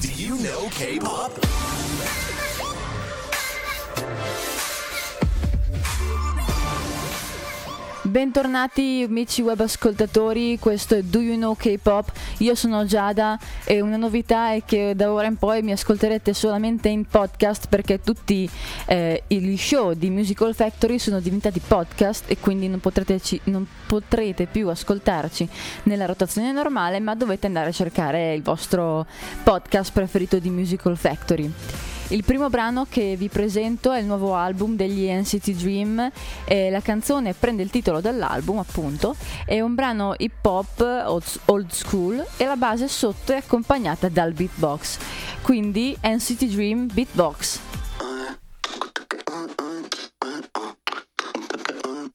Do you know K-pop? Bentornati amici web ascoltatori, questo è Do You Know K-Pop, io sono Giada e una novità è che da ora in poi mi ascolterete solamente in podcast perché tutti eh, gli show di Musical Factory sono diventati podcast e quindi non potrete, ci, non potrete più ascoltarci nella rotazione normale ma dovete andare a cercare il vostro podcast preferito di Musical Factory. Il primo brano che vi presento è il nuovo album degli NCT Dream, eh, la canzone prende il titolo dall'album appunto, è un brano hip hop old school e la base sotto è accompagnata dal beatbox, quindi NCT Dream Beatbox.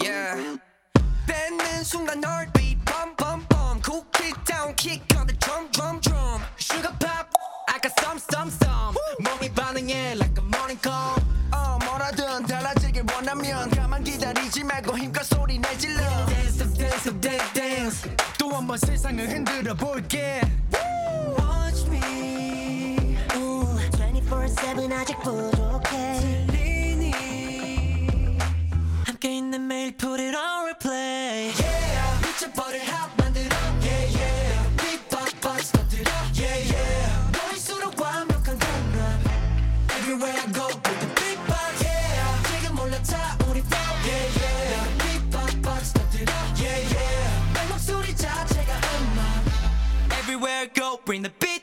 Yeah. sugar pop I got some some some 한번 세상을 흔들어 볼게. Watch me. 24-7 아직 부족해. 들리니? 함께 있는 매일 put it on replay. Yeah. Everywhere I go, bring the beat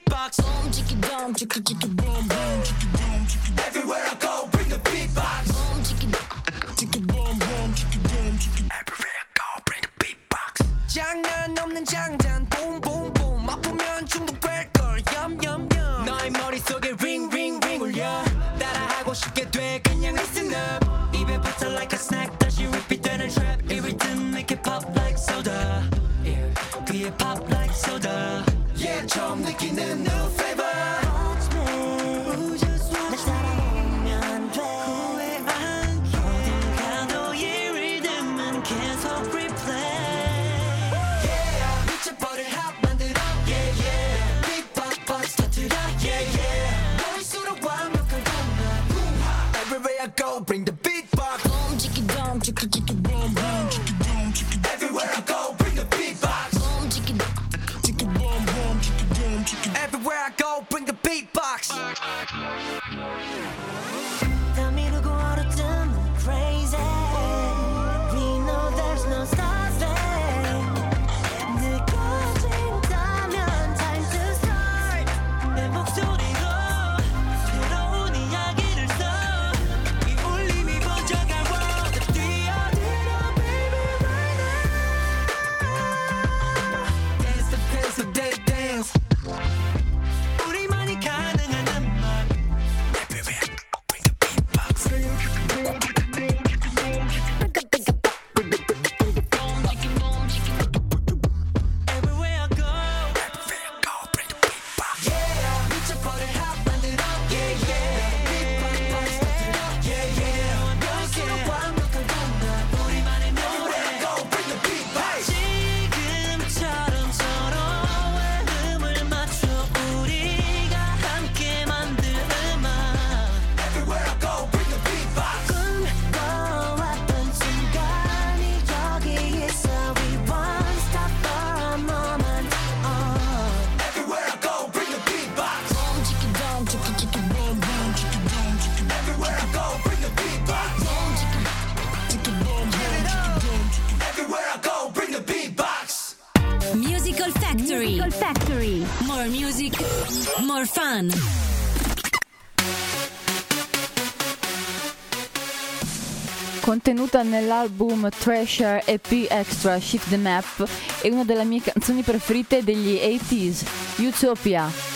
contenuta nell'album Treasure EP Extra Shift the Map è una delle mie canzoni preferite degli 80s, Utopia.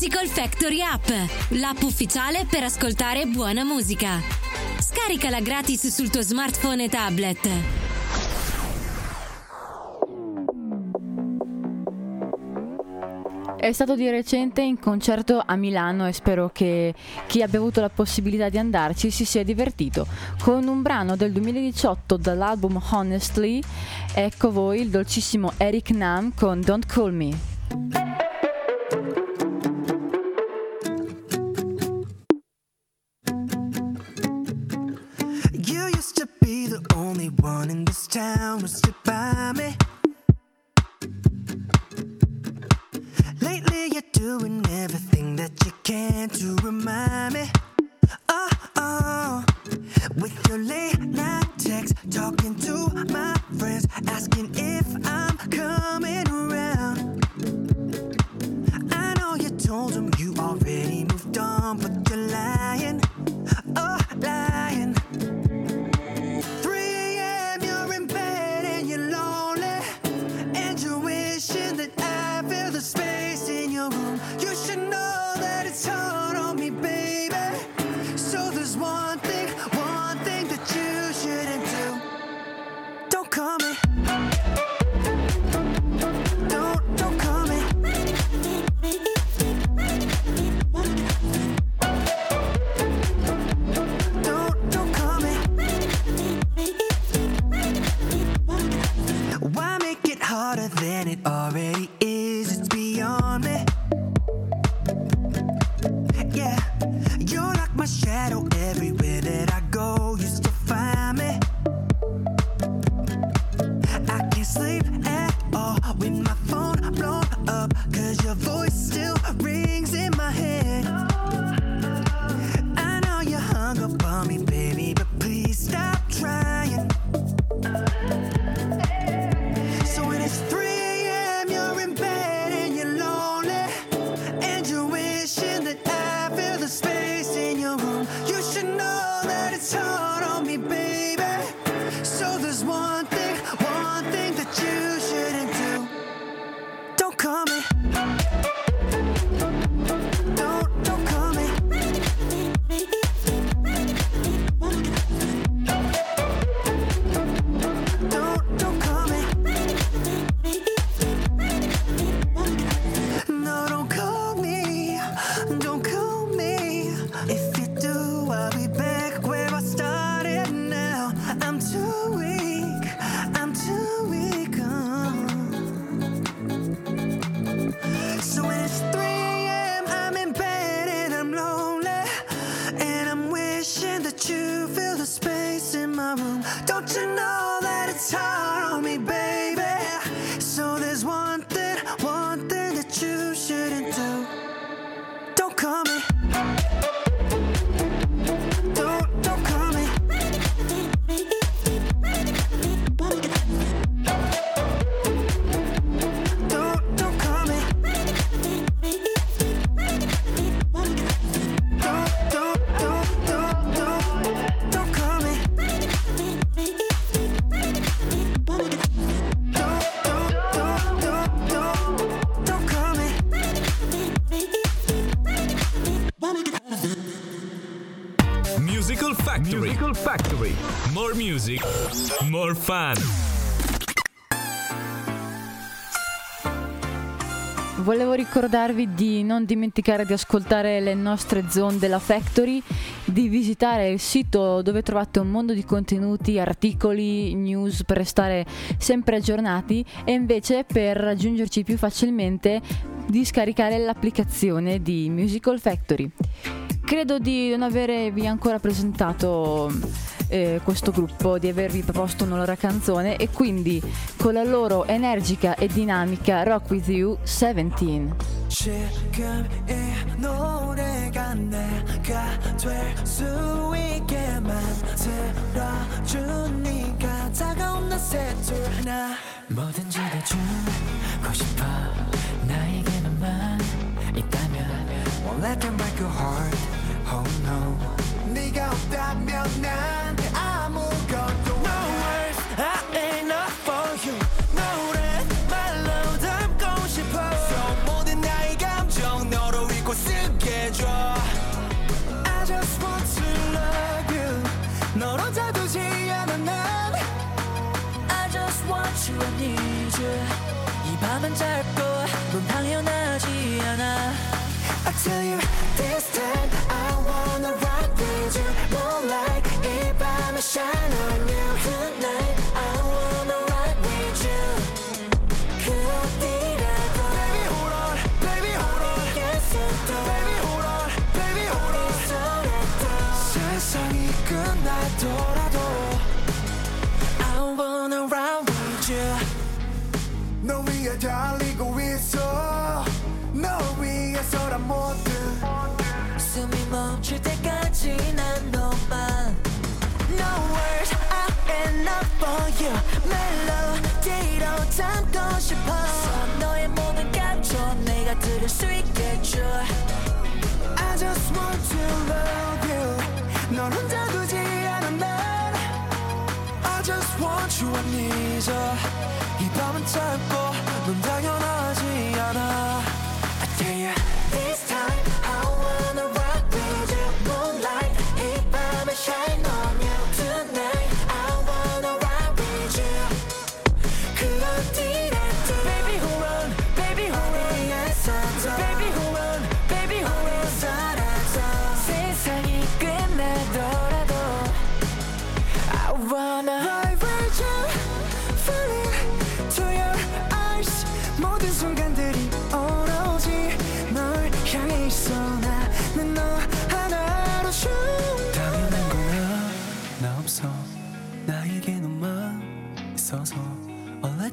Musical Factory App, l'app ufficiale per ascoltare buona musica. Scaricala gratis sul tuo smartphone e tablet. È stato di recente in concerto a Milano e spero che chi abbia avuto la possibilità di andarci si sia divertito. Con un brano del 2018 dall'album Honestly, ecco voi il dolcissimo Eric Nam con Don't Call Me. town was just by me. Lately, you're doing everything that you can to remind me. Oh, oh. With your late night texts, talking to my friends, asking if I'm coming around. I know you told them you already moved on, but you're lying. Oh, lying. already is, it's beyond me. Yeah, you're like my shadow everywhere that I go. music, more fun. Volevo ricordarvi di non dimenticare di ascoltare le nostre zone della Factory, di visitare il sito dove trovate un mondo di contenuti, articoli, news per restare sempre aggiornati e invece per raggiungerci più facilmente di scaricare l'applicazione di Musical Factory credo di non avervi ancora presentato eh, questo gruppo di avervi proposto una loro canzone e quindi con la loro energica e dinamica Rock With You 17. let them break your heart, oh no. 네가 없다면 난 you I need you 이 밤은 짧고 넌 당연하지 않아 I tell you this time 잊어 이 밤은 짧고 넌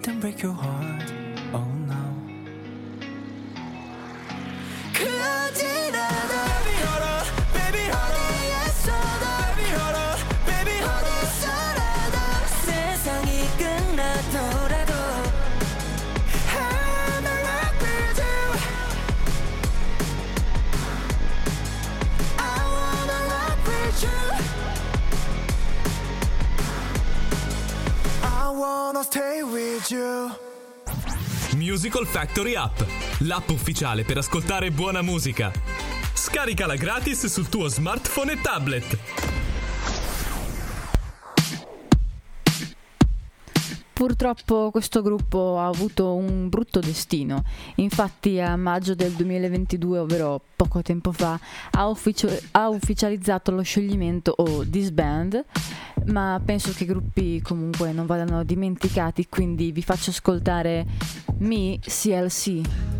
don't break your heart. wanna stay with you. Musical Factory App, l'app ufficiale per ascoltare buona musica. Scaricala gratis sul tuo smartphone e tablet. Purtroppo questo gruppo ha avuto un brutto destino, infatti a maggio del 2022, ovvero poco tempo fa, ha, ufficio- ha ufficializzato lo scioglimento o disband, ma penso che i gruppi comunque non vadano dimenticati, quindi vi faccio ascoltare Me CLC.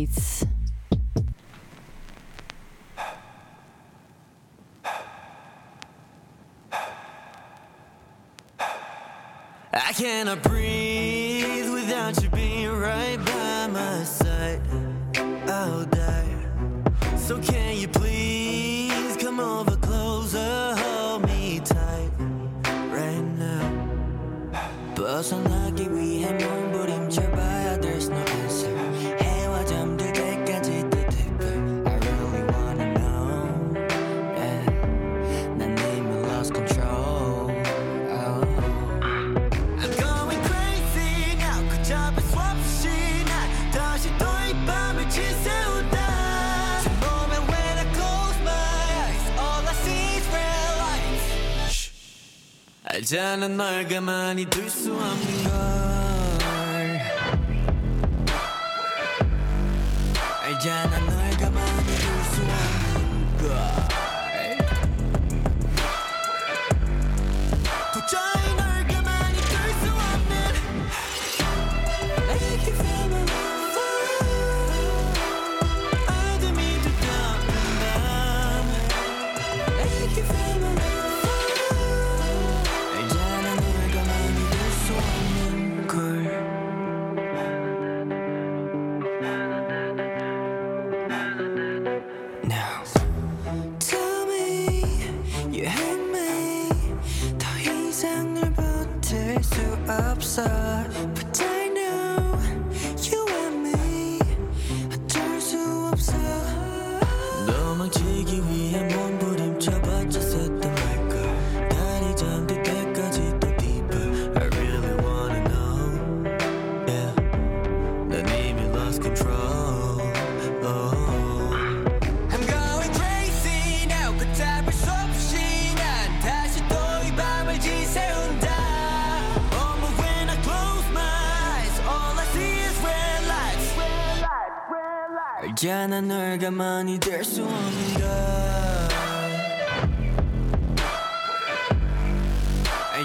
lights. I cannot breathe. 알잖아 널 가만히 둘 수 없는 걸.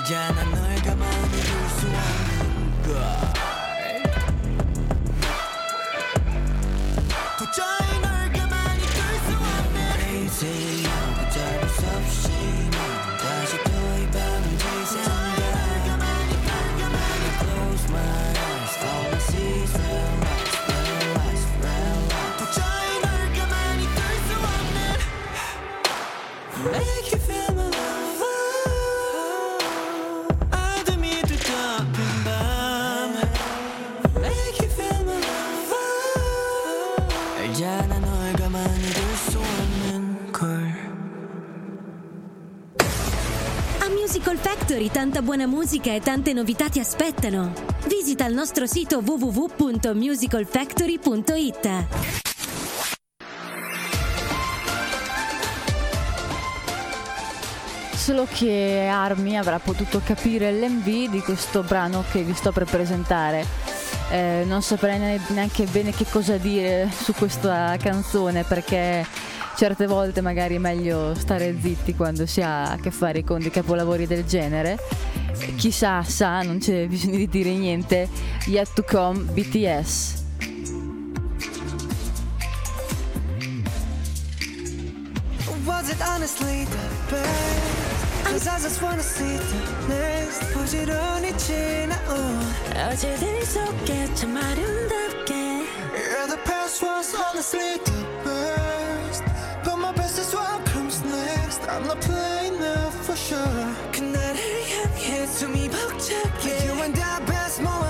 ya Quanta buona musica e tante novità ti aspettano! Visita il nostro sito www.musicalfactory.it. Solo che Armi avrà potuto capire l'MV di questo brano che vi sto per presentare. Eh, non saprei neanche bene che cosa dire su questa canzone perché certe volte magari è meglio stare zitti quando si ha a che fare con dei capolavori del genere. Chissà, sa, non c'è bisogno di dire niente. Yet to come BTS. Was it honestly the best? Cause I just wanna see the next 부지런히 지나온 어제들이 속에 참 아름답게 Yeah, the past was honestly the best But my best is what comes next. I'm not playing now for sure. Can 그날 향해 숨이 벅차게 You and I best moment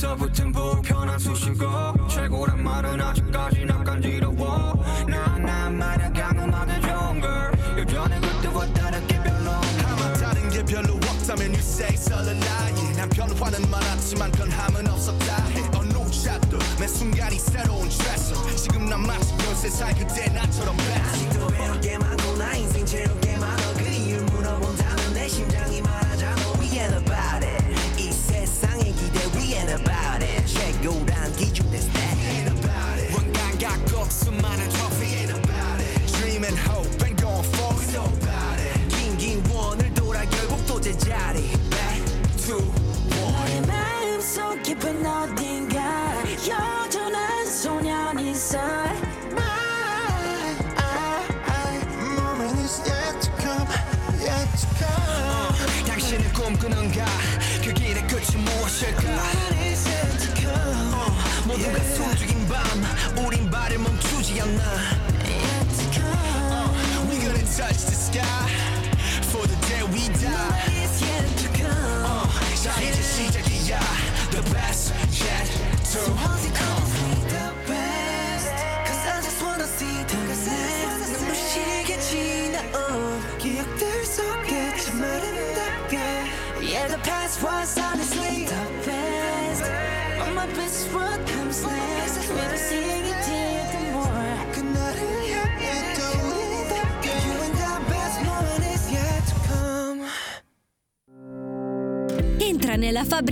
붙어붙은 불편한 수식어 최고란 말은 아직까지 나 간지러워. 나나 말야 강음하게 좋은 걸. 여전히 그때와 다르게 별로 하마 다른 게 별로 없다면 you say 설레나이 난 변화는 많았지만 변함은 없었다. 해 어느 샷도 매 순간이 새로운 트레서 지금 난 마치 그 변세살 그때 나처럼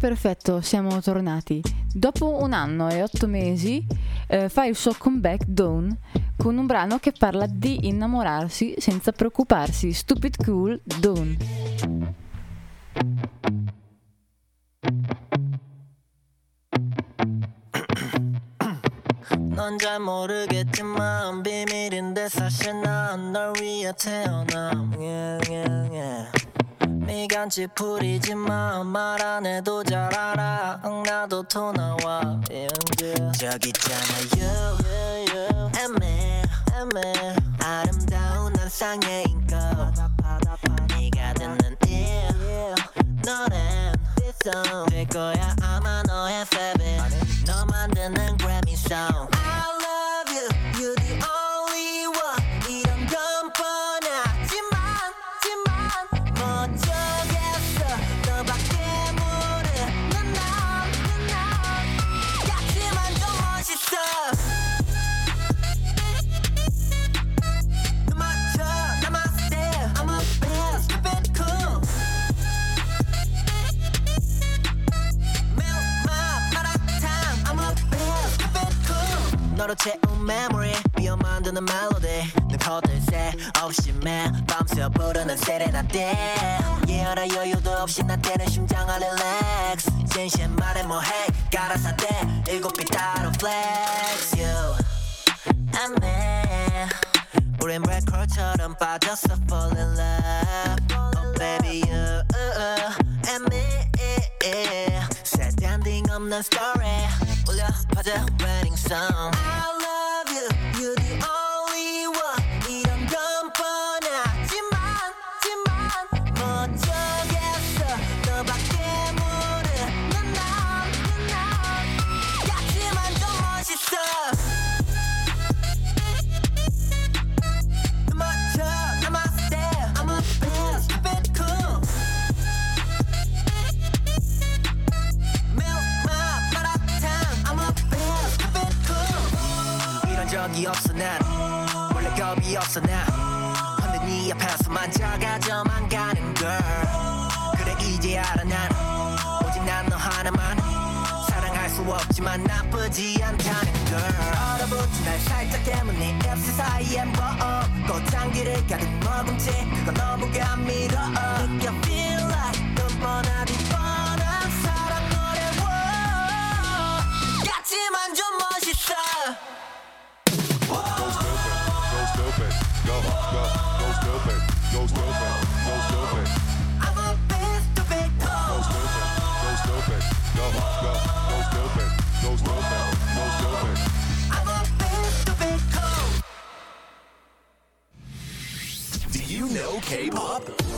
Perfetto, siamo tornati. Dopo un anno e otto mesi eh, fa il suo comeback Dawn con un brano che parla di innamorarsi senza preoccuparsi. Stupid Cool Dawn. 넌 잘 모르겠지만 비밀인데 사실 난 널 위해 태어남 yeah, yeah, yeah. 미간치 풀이지만 말안 해도 잘 알아. 응, 나도 토 나와. 저기 있잖아요 애매 애매. 아름다운 한상의 인거 네가 듣는 일. 너란 될 거야 아마 너의 favorite. 너 만드는 Grammy song. I love you. You the only one 너로 채운 memory. 비어 만드는 멜로디 내 코들 새 없이 매 밤새 부르는 세레나데. 예열할 여유도 없이 나 때는 심장 아 relax. 진심 말해 뭐해? 가라사대. 일곱 빛 따로 flex. You and me. 우린 블랙홀처럼 빠졌어 fall in love. Oh baby you and me. standing 없는 story 울려 퍼져 wedding song 없어 난 근데 네 앞에서 만져가져만 가는 girl 그래 이제 알아 난. 오직 난 너 하나만. 사랑할 수 없지만 나쁘지 않다는 girl 얼어붙은 날 살짝 때문에 입술 사이엔 뭐 꽃향기를 가득 머금 채. 그거 너무 감미로워. 느껴 feel like 넌 뻔하디 뻔한 사랑 노래. 같지만 좀 OK Pop.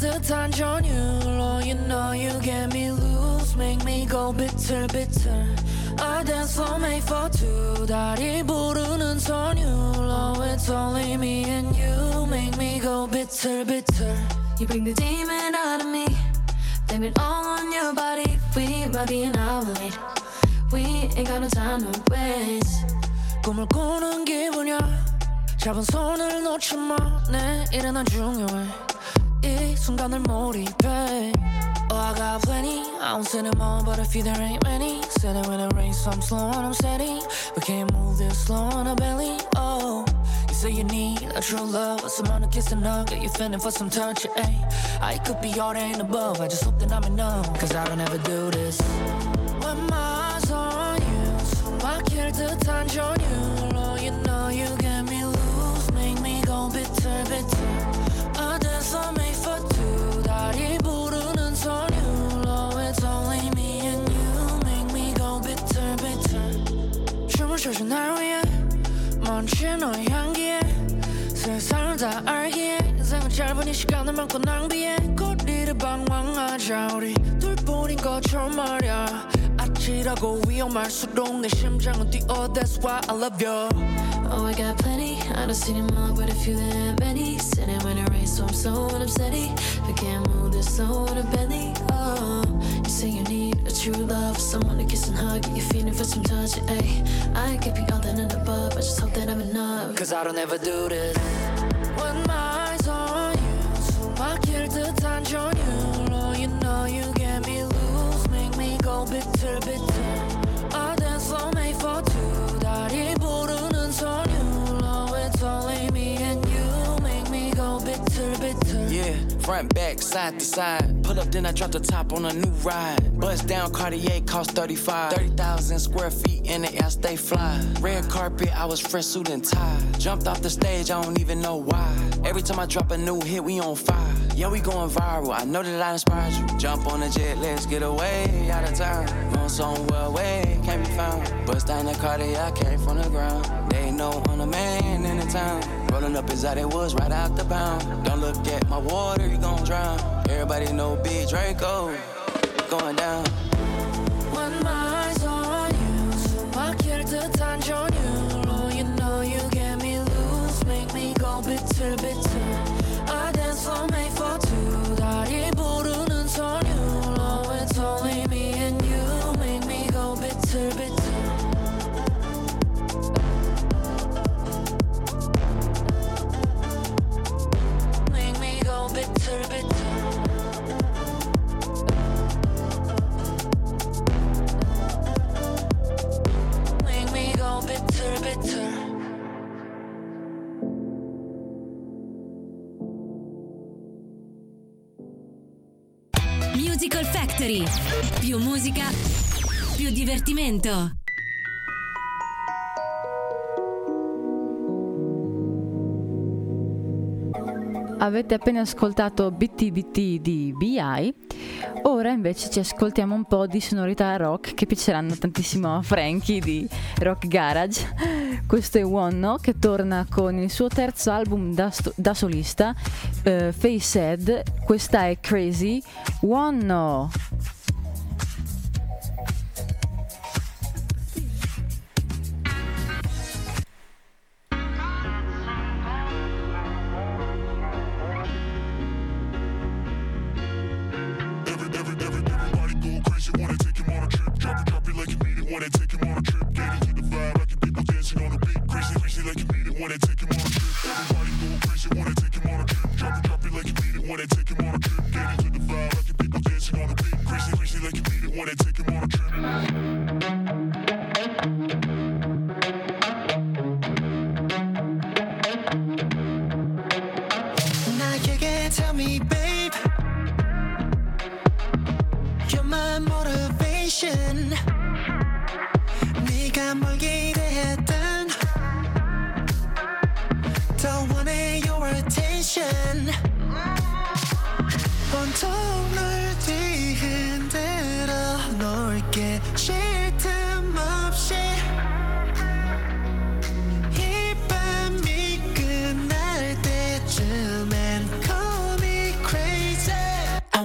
are on you 숨막힐 듯한 전율로 You know you get me loose lose, make me go bitter, bitter. A dance floor made for two. 다리 부르는 소녀. Oh, it's only me and you. Make me go bitter, bitter. You bring the demon out of me. Blame it all on your body. We might be an hour late. We ain't got no time to waste. 꿈을 꾸는 기분이야. 잡은 손을 놓지 마. 내 일은 안 중요해. 이 순간을 몰입해. Oh, I got plenty. I don't say them all, but if you there ain't many. Said it when it rains, so I'm slow and I'm steady. We can't move this slow on a belly. Oh, you say you need a true love, someone to kiss and hug. Get you feeling for some touch, eh? I could be all there and above. I just hope that I'm enough, cause I don't ever do this. When my eyes on you, 숨막힐 듯한 전율. Oh, you know you get me loose, make me go bitter, bitter. bitter. 춤을 춰줘 날 위해 멈춘 너의 향기에 세상을 다 알기에 인생은 짧은 이 시간을 많고 낭비해 거리를 방황하자 우리 둘뿐인 것처럼 말야 아찔하고 위험할수록 내 심장은 뛰어 That's why I love you Oh, I got plenty. I don't see them all, but a few there ain't many. Sitting when it rains, so I'm so unupsetty. We can't move this slow on a belly. Oh, you say you need a true love, someone to kiss and hug. You're feeling for some touch, ayy. I could be all that and above. I just hope that I'm enough. Cause I don't ever do this When my eyes on you 숨막힐 듯한 전율 Oh, you know you get me loose Make me go bitter, bitter Yeah, front, back, side to side. Pull up, then I drop the top on a new ride. Bust down, Cartier cost 35. 30,000 square feet in the air, stay fly. Red carpet, I was fresh suit and tie. Jumped off the stage, I don't even know why. Every time I drop a new hit, we on fire. Yeah, we going viral. I know that I inspired you. Jump on the jet, let's get away out of town. Going somewhere away, can't be found. Bust down the car, that I came from the ground. They ain't no other man in the town. Rolling up as out it was right out the pound. Don't look at my water, you gon' drown. Everybody know Big Draco going down. When my eyes are on you, so I care to touch on you. Oh, you know you get me loose, make me go bitter, bitter. A dance floor made for two 다리 Musical Factory. Più musica, più divertimento. Avete appena ascoltato BTBT di BI, ora invece ci ascoltiamo un po' di sonorità rock che piaceranno tantissimo a Frankie di Rock Garage. Questo è Wonno che torna con il suo terzo album da, sto- da solista, eh, Face Head. Questa è Crazy. Wonno!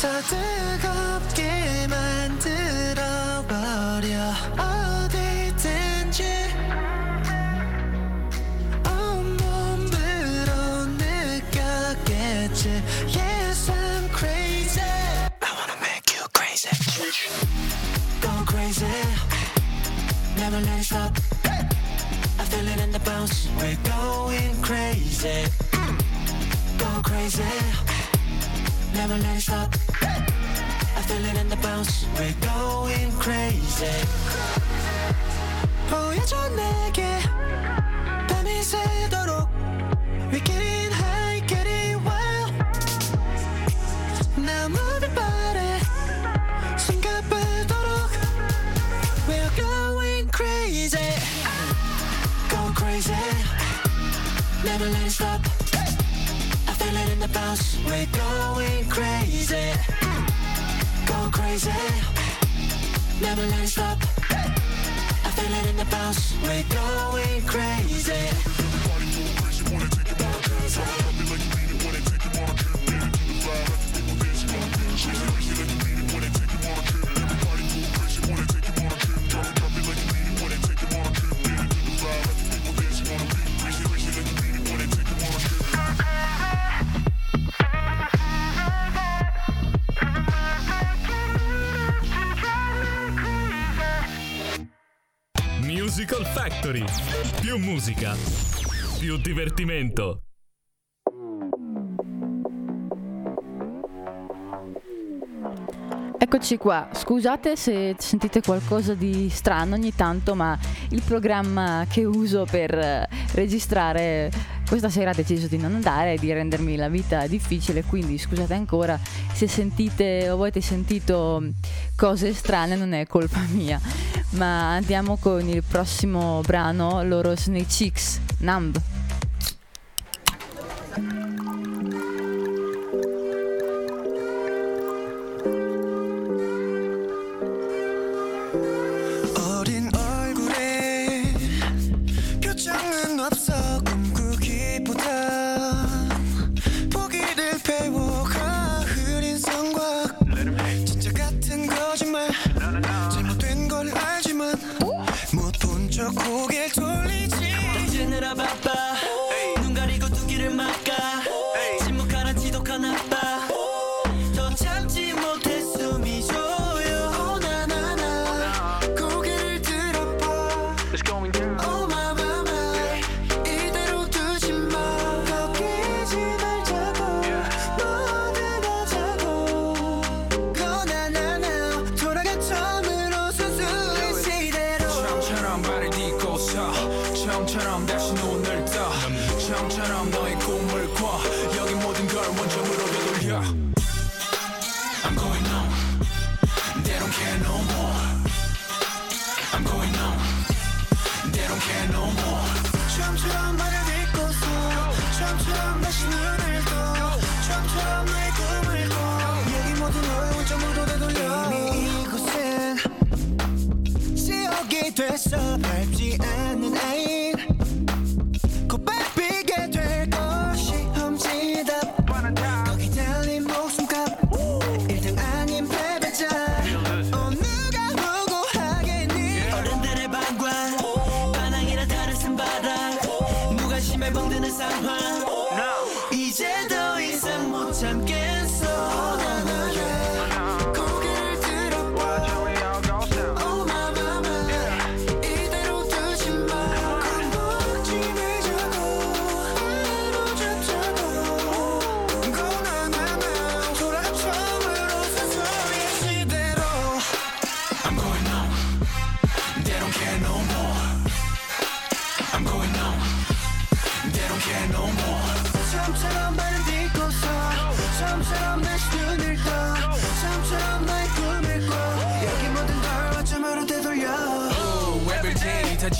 더 뜨겁게 만들어버려. 어 Never let it stop I feel it in the bounce We're going crazy Go crazy Never let it stop I feel it in the bounce We're going crazy 보여줘 내게 밤이 새도록 We getting crazy Never let it stop. I feel it in the bounce. We're going crazy. Go crazy. Never let it stop. I feel it in the bounce. We're going crazy Factory. Più musica. Più divertimento. Eccoci qua, scusate se sentite qualcosa di strano ogni tanto, ma il programma che uso per eh, registrare questa sera ha deciso di non andare e di rendermi la vita difficile, quindi scusate ancora se sentite o avete sentito cose strane, non è colpa mia. Ma andiamo con il prossimo brano, loro sono i Chicks, Numb. 못본척 고개를 돌리지. 당신으로 바빠. 눈 가리고 두 귀를 막아 care no more.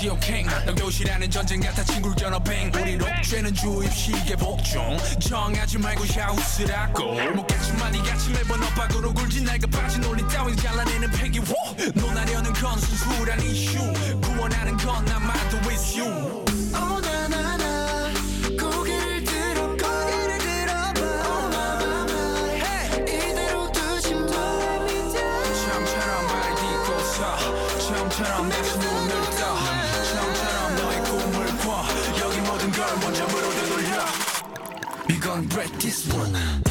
지옥행 넌 교실하는 전쟁 같아 친구를 겨눠 뱅. 우리로 죄는 주입식의 복종. 정하지 말고 샤우스라고. 못겠지만 이같이 매번 엇박으로 굴지 날가 빠진 논리 따윈 잘라내는 패기. 워! 논하려는 건 순수한 이슈. 구원하는 건 아마도 with you break this one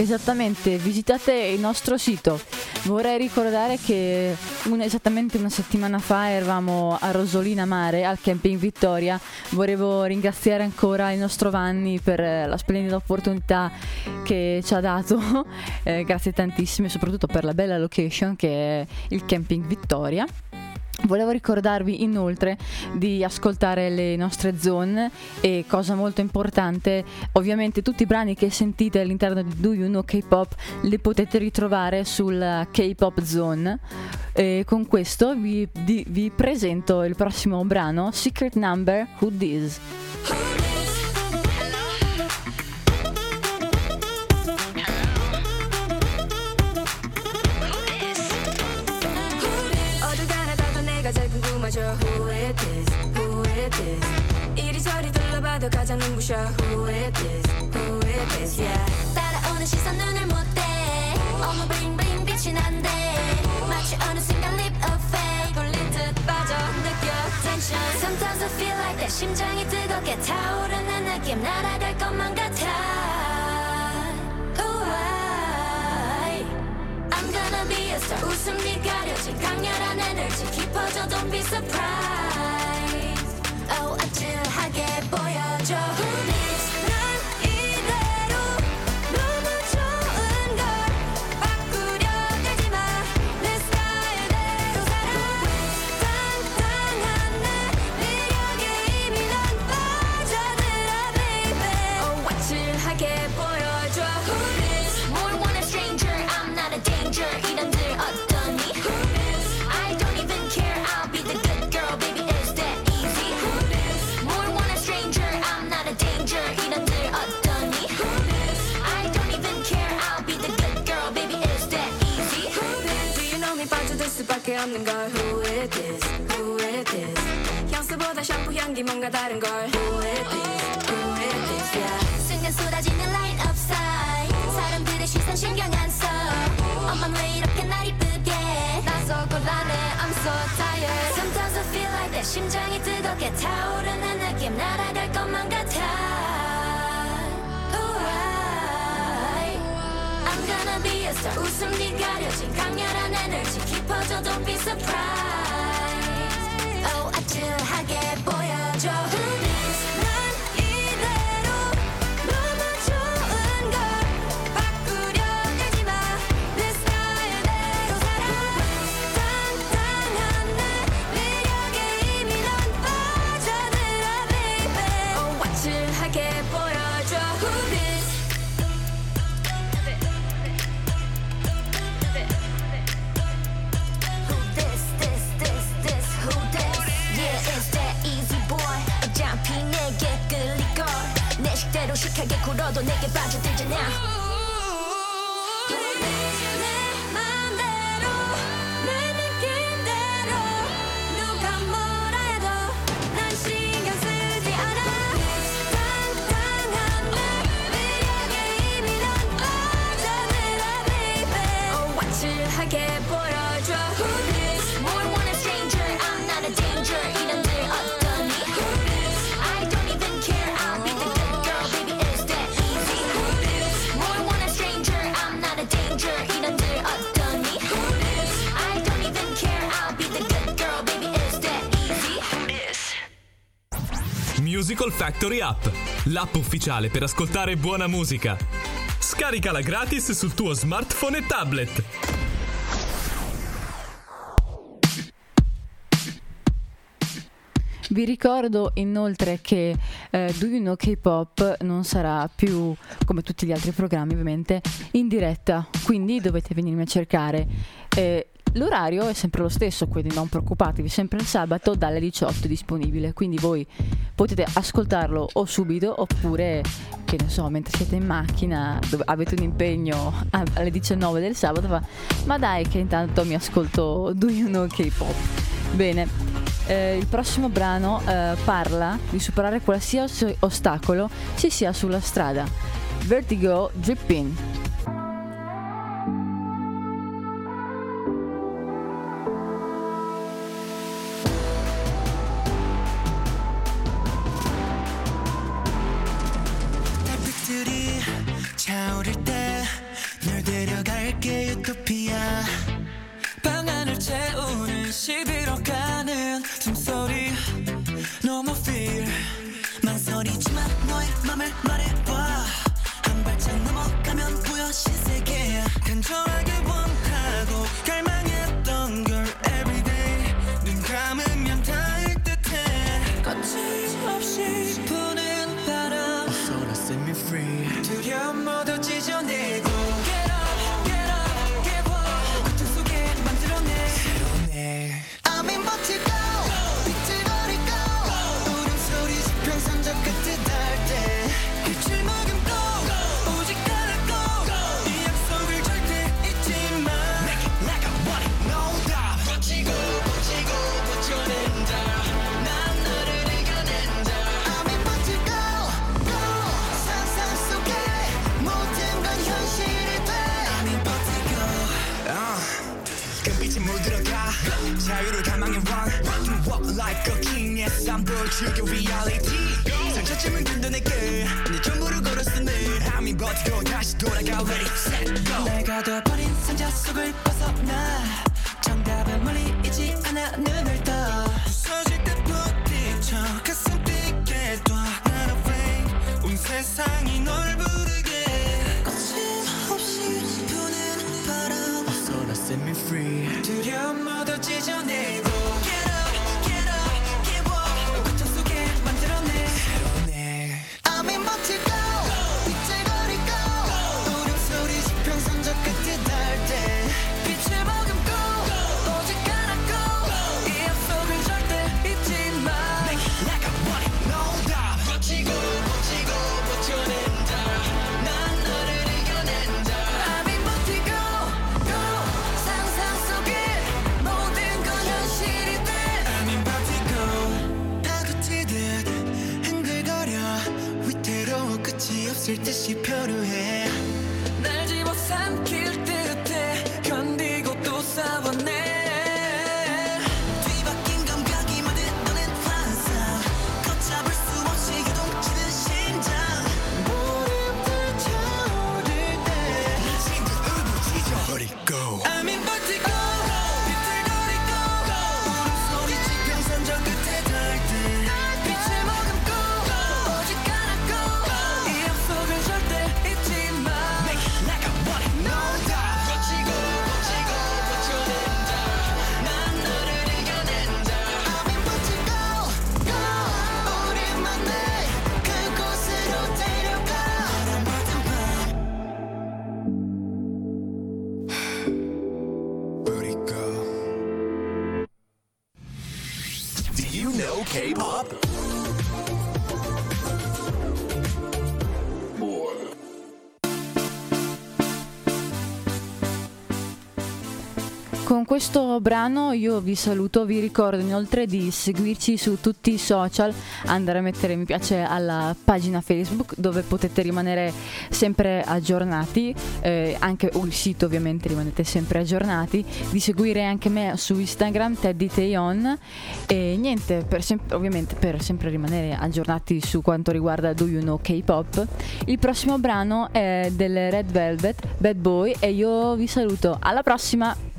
Esattamente, visitate il nostro sito. Vorrei ricordare che un- esattamente una settimana fa eravamo a Rosolina Mare al Camping Vittoria. Volevo ringraziare ancora il nostro Vanni per eh, la splendida opportunità che ci ha dato. Eh, grazie tantissimo e soprattutto per la bella location che è il Camping Vittoria. Volevo ricordarvi inoltre di ascoltare le nostre zone e cosa molto importante, ovviamente tutti i brani che sentite all'interno di Do You Know K-Pop li potete ritrovare sul K-Pop Zone. E con questo vi, di- vi presento il prossimo brano, Secret Number Who This. 궁금하죠 Who is this? Who is this? 이리저리 둘러봐도 가장 눈부셔 Who is this? Who is this? Yeah 따라오는 시선 눈을 못대 어머 bling bling 빛이 난대 마치 어느 순간 leap of faith 홀린 듯 빠져 느껴 tension Sometimes I feel like 내 심장이 뜨겁게 타오르는 느낌 날아갈 것만 같아 Ooh, I, Gonna be a star 웃음이 가려진 강렬한 에너지 깊어져 Don't be surprised Oh 아찔하게 보여줘 없는 걸 Who is this? Who is this? 향수보다 샴푸 향기 뭔가 다른 걸 Who is this? Who is this? Yeah 순간 쏟아지는 line up side 사람들의 시선 신경 안써 엄만 왜 이렇게 날 이쁘게 나서 곤란해 I'm so tired Sometimes I feel like 내 심장이 뜨겁게 타오르는 느낌 날아갈 것만 같아 I'm gonna be a star 웃음이 가려진 강렬한 에너지 깊어져 Don't be surprised Oh 아찔하게 보여줘 식하게 굴어도 내게 빠져들잖아. Musical Factory App, l'app ufficiale per ascoltare buona musica. Scaricala gratis sul tuo smartphone e tablet. Vi ricordo inoltre che eh, Do You Know K-Pop non sarà più, come tutti gli altri programmi ovviamente, in diretta, quindi dovete venirmi a cercare. Eh, L'orario è sempre lo stesso, quindi non preoccupatevi, sempre il sabato dalle 18 è disponibile, quindi voi potete ascoltarlo o subito oppure, che ne so, mentre siete in macchina, avete un impegno alle 19 del sabato, ma, ma dai che intanto mi ascolto Do You Know K-Pop. Bene, eh, il prossimo brano eh, parla di superare qualsiasi ostacolo si sia sulla strada. Vertigo Dripping. 차오를 때 널 데려갈게 유토피아. 방안을 채우는 시비로 가는 숨소리. 너무 feel 망설이지만 너의 맘을 말해봐. 한 발짝 넘어가면 보여 신세계. 간절하게 원하고 갈망했 자유를 갈망해 run. You walk like a king yes I'm 보여줄게 reality. 상처쯤은 든든하게 내 전부를 걸었으니 I'm 버티고 다시 돌아가 ready set go. 내가 둬버린 상자 속을 벗어나. 정답은 멀리 있지 않아 눈을 떠. 부서질 때 부딪혀 가슴 뛰게 둬난 away 온 세상이 널 부르 듯이 표류해 questo brano io vi saluto, vi ricordo inoltre di seguirci su tutti i social, andare a mettere mi piace alla pagina Facebook dove potete rimanere sempre aggiornati, eh, anche il sito ovviamente rimanete sempre aggiornati, di seguire anche me su Instagram Teddy Taeyon e niente, per sem- ovviamente per sempre rimanere aggiornati su quanto riguarda Do You Know K-Pop. Il prossimo brano è del Red Velvet, Bad Boy e io vi saluto, alla prossima!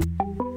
you